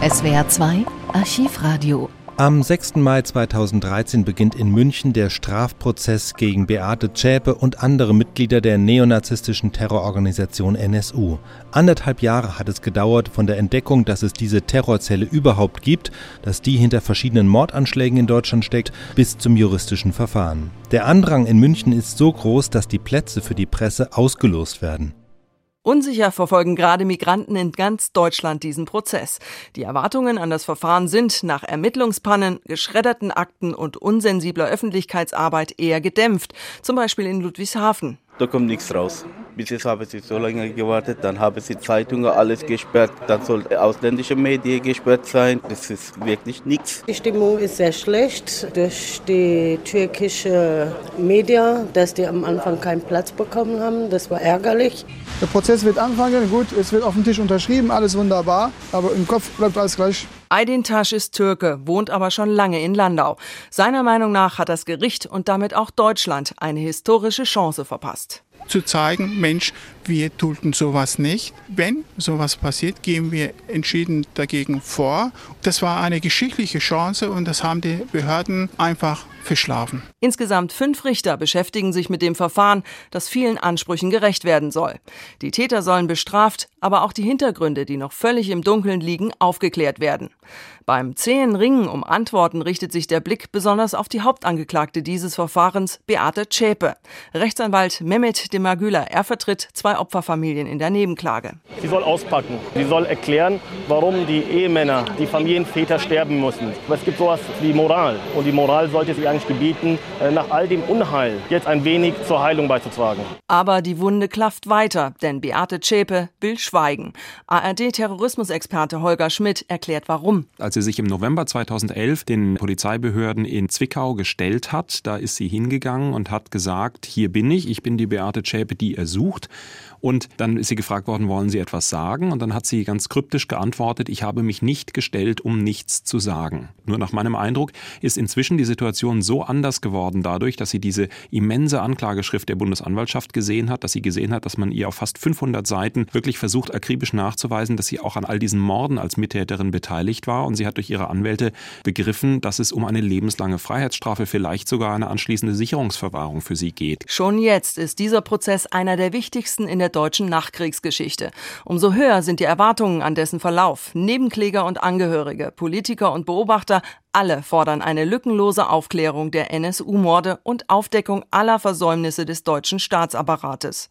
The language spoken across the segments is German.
SWR 2 Archivradio am 6. Mai 2013 beginnt in München der Strafprozess gegen Beate Zschäpe und andere Mitglieder der neonazistischen Terrororganisation NSU. Anderthalb Jahre hat es gedauert von der Entdeckung, dass es diese Terrorzelle überhaupt gibt, dass die hinter verschiedenen Mordanschlägen in Deutschland steckt, bis zum juristischen Verfahren. Der Andrang in München ist so groß, dass die Plätze für die Presse ausgelost werden. Unsicher verfolgen gerade Migranten in ganz Deutschland diesen Prozess. Die Erwartungen an das Verfahren sind nach Ermittlungspannen, geschredderten Akten und unsensibler Öffentlichkeitsarbeit eher gedämpft, zum Beispiel in Ludwigshafen. Da kommt nichts raus. Bis jetzt haben sie so lange gewartet, dann haben sie Zeitungen alles gesperrt, dann soll ausländische Medien gesperrt sein. Das ist wirklich nichts. Die Stimmung ist sehr schlecht durch die türkische Medien, dass die am Anfang keinen Platz bekommen haben. Das war ärgerlich. Der Prozess wird anfangen, gut, es wird auf dem Tisch unterschrieben, alles wunderbar, aber im Kopf bleibt alles gleich. Aydin Tasch ist Türke, wohnt aber schon lange in Landau. Seiner Meinung nach hat das Gericht und damit auch Deutschland eine historische Chance verpasst zu zeigen, Mensch, wir dulden sowas nicht. Wenn sowas passiert, gehen wir entschieden dagegen vor. Das war eine geschichtliche Chance und das haben die Behörden einfach verschlafen. Insgesamt fünf Richter beschäftigen sich mit dem Verfahren, das vielen Ansprüchen gerecht werden soll. Die Täter sollen bestraft, aber auch die Hintergründe, die noch völlig im Dunkeln liegen, aufgeklärt werden. Beim zähen Ringen um Antworten richtet sich der Blick besonders auf die Hauptangeklagte dieses Verfahrens, Beate Zschäpe. Rechtsanwalt Mehmet Demagüler, er vertritt zwei Opferfamilien in der Nebenklage. Sie soll auspacken. Sie soll erklären, warum die Ehemänner, die Familienväter sterben mussten. Es gibt sowas wie Moral. Und die Moral sollte sie eigentlich gebieten, äh, nach all dem Unheil jetzt ein wenig zur Heilung beizutragen. Aber die Wunde klafft weiter, denn Beate Zschäpe will schweigen. ARD-Terrorismusexperte Holger Schmidt erklärt warum. Als sie sich im November 2011 den Polizeibehörden in Zwickau gestellt hat, da ist sie hingegangen und hat gesagt, hier bin ich, ich bin die Beate Zschäpe, die er sucht. Und dann ist sie gefragt worden, wollen Sie etwas sagen? Und dann hat sie ganz kryptisch geantwortet, ich habe mich nicht gestellt, um nichts zu sagen. Nur nach meinem Eindruck ist inzwischen die Situation so anders geworden dadurch, dass sie diese immense Anklageschrift der Bundesanwaltschaft gesehen hat, dass sie gesehen hat, dass man ihr auf fast 500 Seiten wirklich versucht, akribisch nachzuweisen, dass sie auch an all diesen Morden als Mittäterin beteiligt war. Und sie hat durch ihre Anwälte begriffen, dass es um eine lebenslange Freiheitsstrafe, vielleicht sogar eine anschließende Sicherungsverwahrung für sie geht. Schon jetzt ist dieser Prozess einer der wichtigsten in der der deutschen Nachkriegsgeschichte. Umso höher sind die Erwartungen an dessen Verlauf. Nebenkläger und Angehörige, Politiker und Beobachter, alle fordern eine lückenlose Aufklärung der NSU-Morde und Aufdeckung aller Versäumnisse des deutschen Staatsapparates.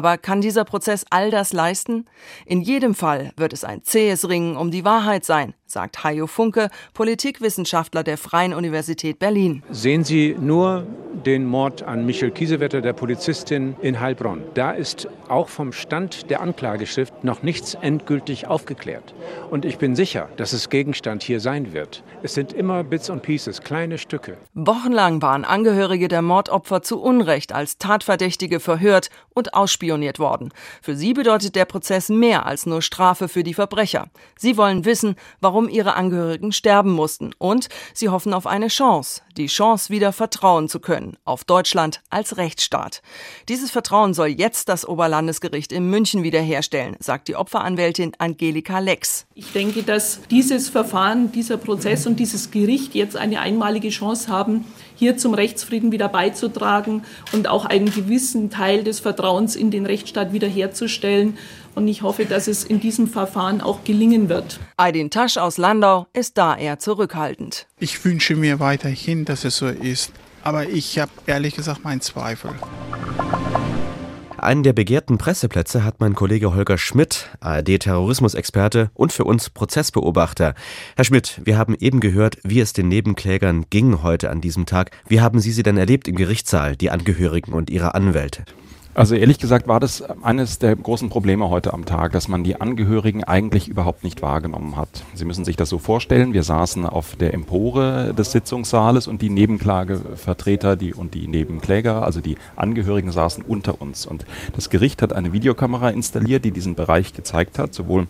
Aber kann dieser Prozess all das leisten? In jedem Fall wird es ein zähes Ringen um die Wahrheit sein, sagt Hajo Funke, Politikwissenschaftler der Freien Universität Berlin. Sehen Sie nur den Mord an Michel Kiesewetter, der Polizistin in Heilbronn. Da ist auch vom Stand der Anklageschrift noch nichts endgültig aufgeklärt. Und ich bin sicher, dass es Gegenstand hier sein wird. Es sind immer Bits und Pieces, kleine Stücke. Wochenlang waren Angehörige der Mordopfer zu Unrecht als Tatverdächtige verhört und ausspioniert worden. Für sie bedeutet der Prozess mehr als nur Strafe für die Verbrecher. Sie wollen wissen, warum ihre Angehörigen sterben mussten und sie hoffen auf eine Chance, die Chance wieder vertrauen zu können auf Deutschland als Rechtsstaat. Dieses Vertrauen soll jetzt das Oberlandesgericht in München wiederherstellen, sagt die Opferanwältin Angelika Lex. Ich denke, dass dieses Verfahren, dieser Prozess und dieses Gericht jetzt eine einmalige Chance haben, hier zum Rechtsfrieden wieder beizutragen und auch einen gewissen Teil des Vertrauens in den Rechtsstaat wiederherzustellen. Und ich hoffe, dass es in diesem Verfahren auch gelingen wird. Aydin Tasch aus Landau ist da eher zurückhaltend. Ich wünsche mir weiterhin, dass es so ist. Aber ich habe ehrlich gesagt meinen Zweifel. Einen der begehrten Presseplätze hat mein Kollege Holger Schmidt, ARD-Terrorismusexperte und für uns Prozessbeobachter. Herr Schmidt, wir haben eben gehört, wie es den Nebenklägern ging heute an diesem Tag. Wie haben Sie sie denn erlebt im Gerichtssaal, die Angehörigen und ihre Anwälte? Also ehrlich gesagt war das eines der großen Probleme heute am Tag, dass man die Angehörigen eigentlich überhaupt nicht wahrgenommen hat. Sie müssen sich das so vorstellen, wir saßen auf der Empore des Sitzungssaales und die Nebenklagevertreter die, und die Nebenkläger, also die Angehörigen saßen unter uns. Und das Gericht hat eine Videokamera installiert, die diesen Bereich gezeigt hat, sowohl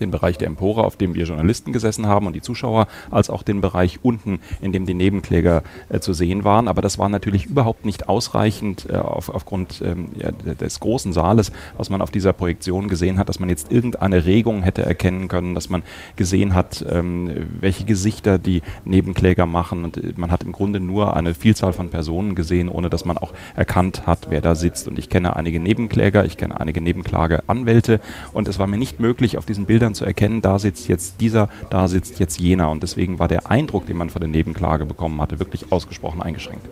den Bereich der Empore, auf dem wir Journalisten gesessen haben und die Zuschauer, als auch den Bereich unten, in dem die Nebenkläger äh, zu sehen waren. Aber das war natürlich überhaupt nicht ausreichend äh, auf, aufgrund ähm, ja, des großen Saales, was man auf dieser Projektion gesehen hat, dass man jetzt irgendeine Regung hätte erkennen können, dass man gesehen hat, ähm, welche Gesichter die Nebenkläger machen. Und äh, man hat im Grunde nur eine Vielzahl von Personen gesehen, ohne dass man auch erkannt hat, wer da sitzt. Und ich kenne einige Nebenkläger, ich kenne einige Nebenklageanwälte und es war mir nicht möglich, auf diesen Bildern zu erkennen, da sitzt jetzt dieser, da sitzt jetzt jener. Und deswegen war der Eindruck, den man von der Nebenklage bekommen hatte, wirklich ausgesprochen eingeschränkt.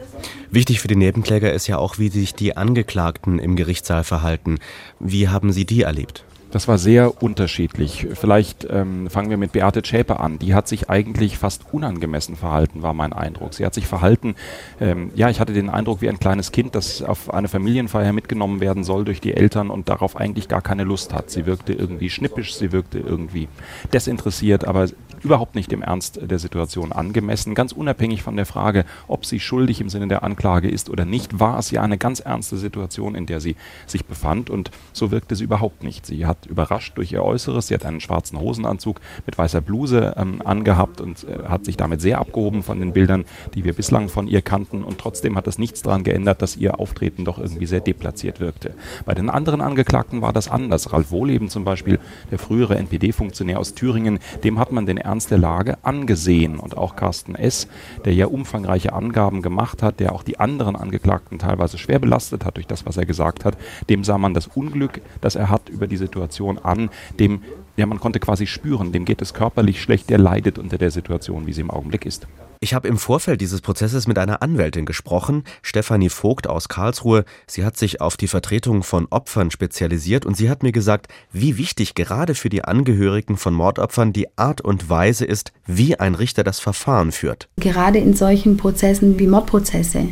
Wichtig für die Nebenkläger ist ja auch, wie sich die Angeklagten im Gerichtssaal verhalten. Wie haben Sie die erlebt? Das war sehr unterschiedlich. Vielleicht ähm, fangen wir mit Beate Zschäpe an. Die hat sich eigentlich fast unangemessen verhalten, war mein Eindruck. Sie hat sich verhalten, ähm, ja, ich hatte den Eindruck wie ein kleines Kind, das auf eine Familienfeier mitgenommen werden soll durch die Eltern und darauf eigentlich gar keine Lust hat. Sie wirkte irgendwie schnippisch, sie wirkte irgendwie desinteressiert, aber überhaupt nicht dem Ernst der Situation angemessen. Ganz unabhängig von der Frage, ob sie schuldig im Sinne der Anklage ist oder nicht, war es ja eine ganz ernste Situation, in der sie sich befand und so wirkte sie überhaupt nicht. Sie hat überrascht durch ihr Äußeres, sie hat einen schwarzen Hosenanzug mit weißer Bluse ähm, angehabt und äh, hat sich damit sehr abgehoben von den Bildern, die wir bislang von ihr kannten und trotzdem hat das nichts daran geändert, dass ihr Auftreten doch irgendwie sehr deplatziert wirkte. Bei den anderen Angeklagten war das anders. Ralf Wohleben zum Beispiel, der frühere NPD-Funktionär aus Thüringen, dem hat man den Ernst der Lage angesehen. Und auch Carsten S., der ja umfangreiche Angaben gemacht hat, der auch die anderen Angeklagten teilweise schwer belastet hat durch das, was er gesagt hat, dem sah man das Unglück, das er hat über die Situation an, dem ja, man konnte quasi spüren, dem geht es körperlich schlecht, der leidet unter der Situation, wie sie im Augenblick ist. Ich habe im Vorfeld dieses Prozesses mit einer Anwältin gesprochen, Stefanie Vogt aus Karlsruhe. Sie hat sich auf die Vertretung von Opfern spezialisiert und sie hat mir gesagt, wie wichtig gerade für die Angehörigen von Mordopfern die Art und Weise ist, wie ein Richter das Verfahren führt. Gerade in solchen Prozessen wie Mordprozesse,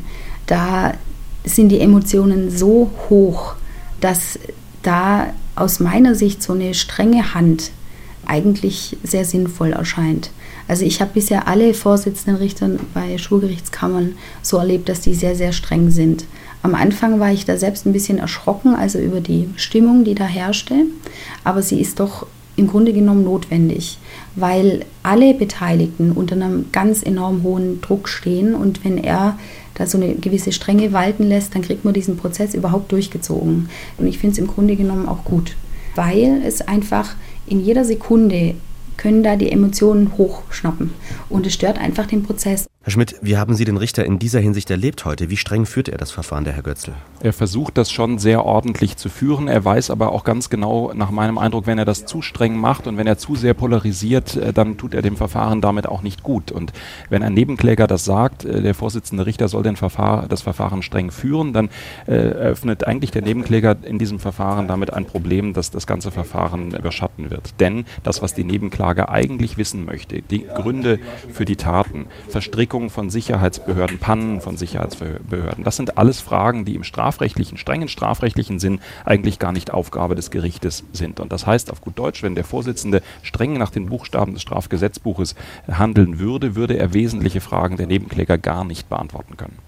da sind die Emotionen so hoch, dass da aus meiner Sicht so eine strenge Hand eigentlich sehr sinnvoll erscheint. Also ich habe bisher alle Vorsitzenden Richter bei Schulgerichtskammern so erlebt, dass die sehr, sehr streng sind. Am Anfang war ich da selbst ein bisschen erschrocken, also über die Stimmung, die da herrschte, aber sie ist doch im Grunde genommen notwendig, weil alle Beteiligten unter einem ganz enorm hohen Druck stehen und wenn er da so eine gewisse Strenge walten lässt, dann kriegt man diesen Prozess überhaupt durchgezogen. Und ich finde es im Grunde genommen auch gut, weil es einfach in jeder Sekunde können da die Emotionen hochschnappen. Und es stört einfach den Prozess. Herr Schmidt, wie haben Sie den Richter in dieser Hinsicht erlebt heute? Wie streng führt er das Verfahren, der Herr Götzl? Er versucht das schon sehr ordentlich zu führen. Er weiß aber auch ganz genau, nach meinem Eindruck, wenn er das zu streng macht und wenn er zu sehr polarisiert, äh, dann tut er dem Verfahren damit auch nicht gut. Und wenn ein Nebenkläger das sagt, äh, der Vorsitzende Richter soll den Verfahren, das Verfahren streng führen, dann äh, eröffnet eigentlich der Nebenkläger in diesem Verfahren damit ein Problem, dass das ganze Verfahren überschatten wird. Denn das, was die Nebenklage eigentlich wissen möchte, die Gründe für die Taten, Verstrickung, Entdeckung von Sicherheitsbehörden, Pannen von Sicherheitsbehörden. Das sind alles Fragen, die im strafrechtlichen, strengen strafrechtlichen Sinn eigentlich gar nicht Aufgabe des Gerichtes sind. Und das heißt auf gut Deutsch, wenn der Vorsitzende streng nach den Buchstaben des Strafgesetzbuches handeln würde, würde er wesentliche Fragen der Nebenkläger gar nicht beantworten können.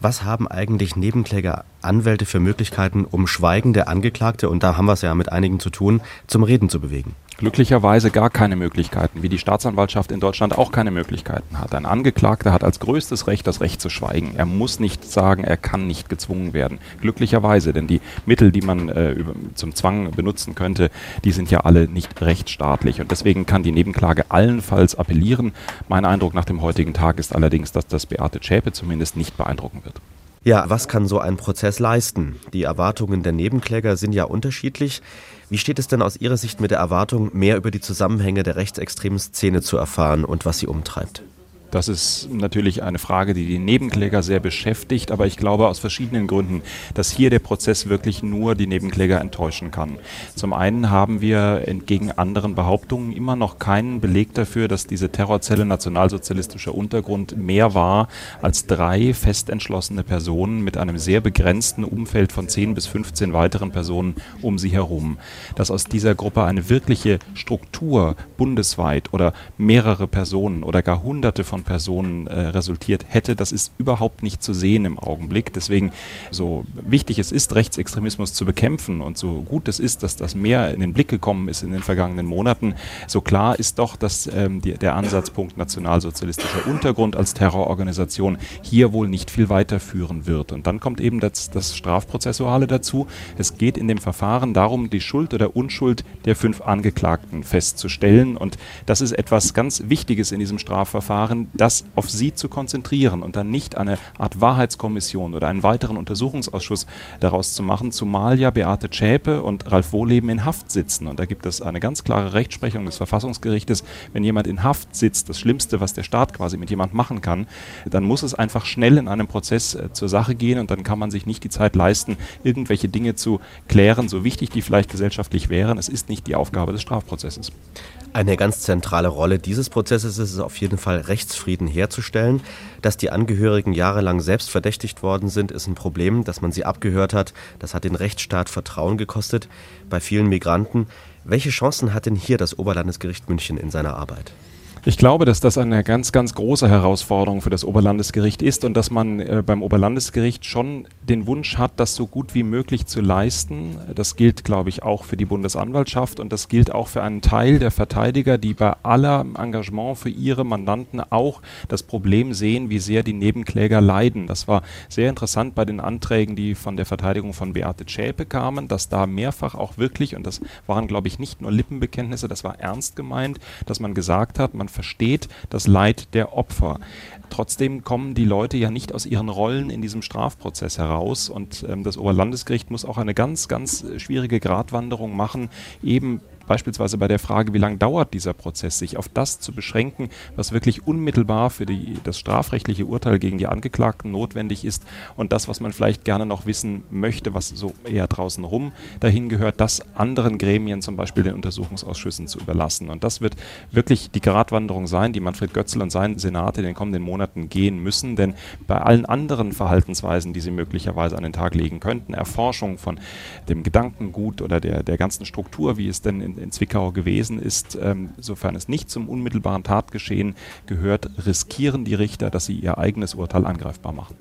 Was haben eigentlich Nebenklägeranwälte für Möglichkeiten, um schweigende Angeklagte, und da haben wir es ja mit einigen zu tun, zum Reden zu bewegen? Glücklicherweise gar keine Möglichkeiten, wie die Staatsanwaltschaft in Deutschland auch keine Möglichkeiten hat. Ein Angeklagter hat als größtes Recht das Recht zu schweigen. Er muss nicht sagen, er kann nicht gezwungen werden. Glücklicherweise, denn die Mittel, die man äh, zum Zwang benutzen könnte, die sind ja alle nicht rechtsstaatlich. Und deswegen kann die Nebenklage allenfalls appellieren. Mein Eindruck nach dem heutigen Tag ist allerdings, dass das Beate Zschäpe zumindest nicht beeindrucken wird. Ja, was kann so ein Prozess leisten? Die Erwartungen der Nebenkläger sind ja unterschiedlich. Wie steht es denn aus Ihrer Sicht mit der Erwartung, mehr über die Zusammenhänge der rechtsextremen Szene zu erfahren und was sie umtreibt? Das ist natürlich eine Frage, die die Nebenkläger sehr beschäftigt, aber ich glaube aus verschiedenen Gründen, dass hier der Prozess wirklich nur die Nebenkläger enttäuschen kann. Zum einen haben wir entgegen anderen Behauptungen immer noch keinen Beleg dafür, dass diese Terrorzelle nationalsozialistischer Untergrund mehr war als drei fest entschlossene Personen mit einem sehr begrenzten Umfeld von 10 bis 15 weiteren Personen um sie herum. Dass aus dieser Gruppe eine wirkliche Struktur bundesweit oder mehrere Personen oder gar hunderte von von Personen äh, resultiert hätte. Das ist überhaupt nicht zu sehen im Augenblick. Deswegen, so wichtig es ist, Rechtsextremismus zu bekämpfen und so gut es ist, dass das mehr in den Blick gekommen ist in den vergangenen Monaten, so klar ist doch, dass ähm, die, der Ansatzpunkt nationalsozialistischer Untergrund als Terrororganisation hier wohl nicht viel weiterführen wird. Und dann kommt eben das, das Strafprozessuale dazu. Es geht in dem Verfahren darum, die Schuld oder Unschuld der fünf Angeklagten festzustellen. Und das ist etwas ganz Wichtiges in diesem Strafverfahren, das auf sie zu konzentrieren und dann nicht eine Art Wahrheitskommission oder einen weiteren Untersuchungsausschuss daraus zu machen, zumal ja Beate Zschäpe und Ralf Wohleben in Haft sitzen. Und da gibt es eine ganz klare Rechtsprechung des Verfassungsgerichtes, wenn jemand in Haft sitzt, das Schlimmste, was der Staat quasi mit jemand machen kann, dann muss es einfach schnell in einem Prozess äh, zur Sache gehen und dann kann man sich nicht die Zeit leisten, irgendwelche Dinge zu klären, so wichtig die vielleicht gesellschaftlich wären. Es ist nicht die Aufgabe des Strafprozesses. Eine ganz zentrale Rolle dieses Prozesses ist es auf jeden Fall, Rechtsfrieden herzustellen. Dass die Angehörigen jahrelang selbst verdächtigt worden sind, ist ein Problem. Dass man sie abgehört hat, das hat den Rechtsstaat Vertrauen gekostet bei vielen Migranten. Welche Chancen hat denn hier das Oberlandesgericht München in seiner Arbeit? Ich glaube, dass das eine ganz, ganz große Herausforderung für das Oberlandesgericht ist und dass man äh, beim Oberlandesgericht schon den Wunsch hat, das so gut wie möglich zu leisten. Das gilt, glaube ich, auch für die Bundesanwaltschaft und das gilt auch für einen Teil der Verteidiger, die bei aller Engagement für ihre Mandanten auch das Problem sehen, wie sehr die Nebenkläger leiden. Das war sehr interessant bei den Anträgen, die von der Verteidigung von Beate Zschäpe kamen, dass da mehrfach auch wirklich, und das waren, glaube ich, nicht nur Lippenbekenntnisse, das war ernst gemeint, dass man gesagt hat, man man versteht das Leid der Opfer. Trotzdem kommen die Leute ja nicht aus ihren Rollen in diesem Strafprozess heraus und ähm, das Oberlandesgericht muss auch eine ganz, ganz schwierige Gratwanderung machen, eben beispielsweise bei der Frage, wie lange dauert dieser Prozess, sich auf das zu beschränken, was wirklich unmittelbar für die, das strafrechtliche Urteil gegen die Angeklagten notwendig ist und das, was man vielleicht gerne noch wissen möchte, was so eher draußen rum dahin gehört, das anderen Gremien, zum Beispiel den Untersuchungsausschüssen, zu überlassen. Und das wird wirklich die Gratwanderung sein, die Manfred Götzl und sein Senat in den kommenden Monaten gehen müssen, denn bei allen anderen Verhaltensweisen, die sie möglicherweise an den Tag legen könnten, Erforschung von dem Gedankengut oder der, der ganzen Struktur, wie es denn in, in Zwickau gewesen ist, ähm, sofern es nicht zum unmittelbaren Tatgeschehen gehört, riskieren die Richter, dass sie ihr eigenes Urteil angreifbar machen.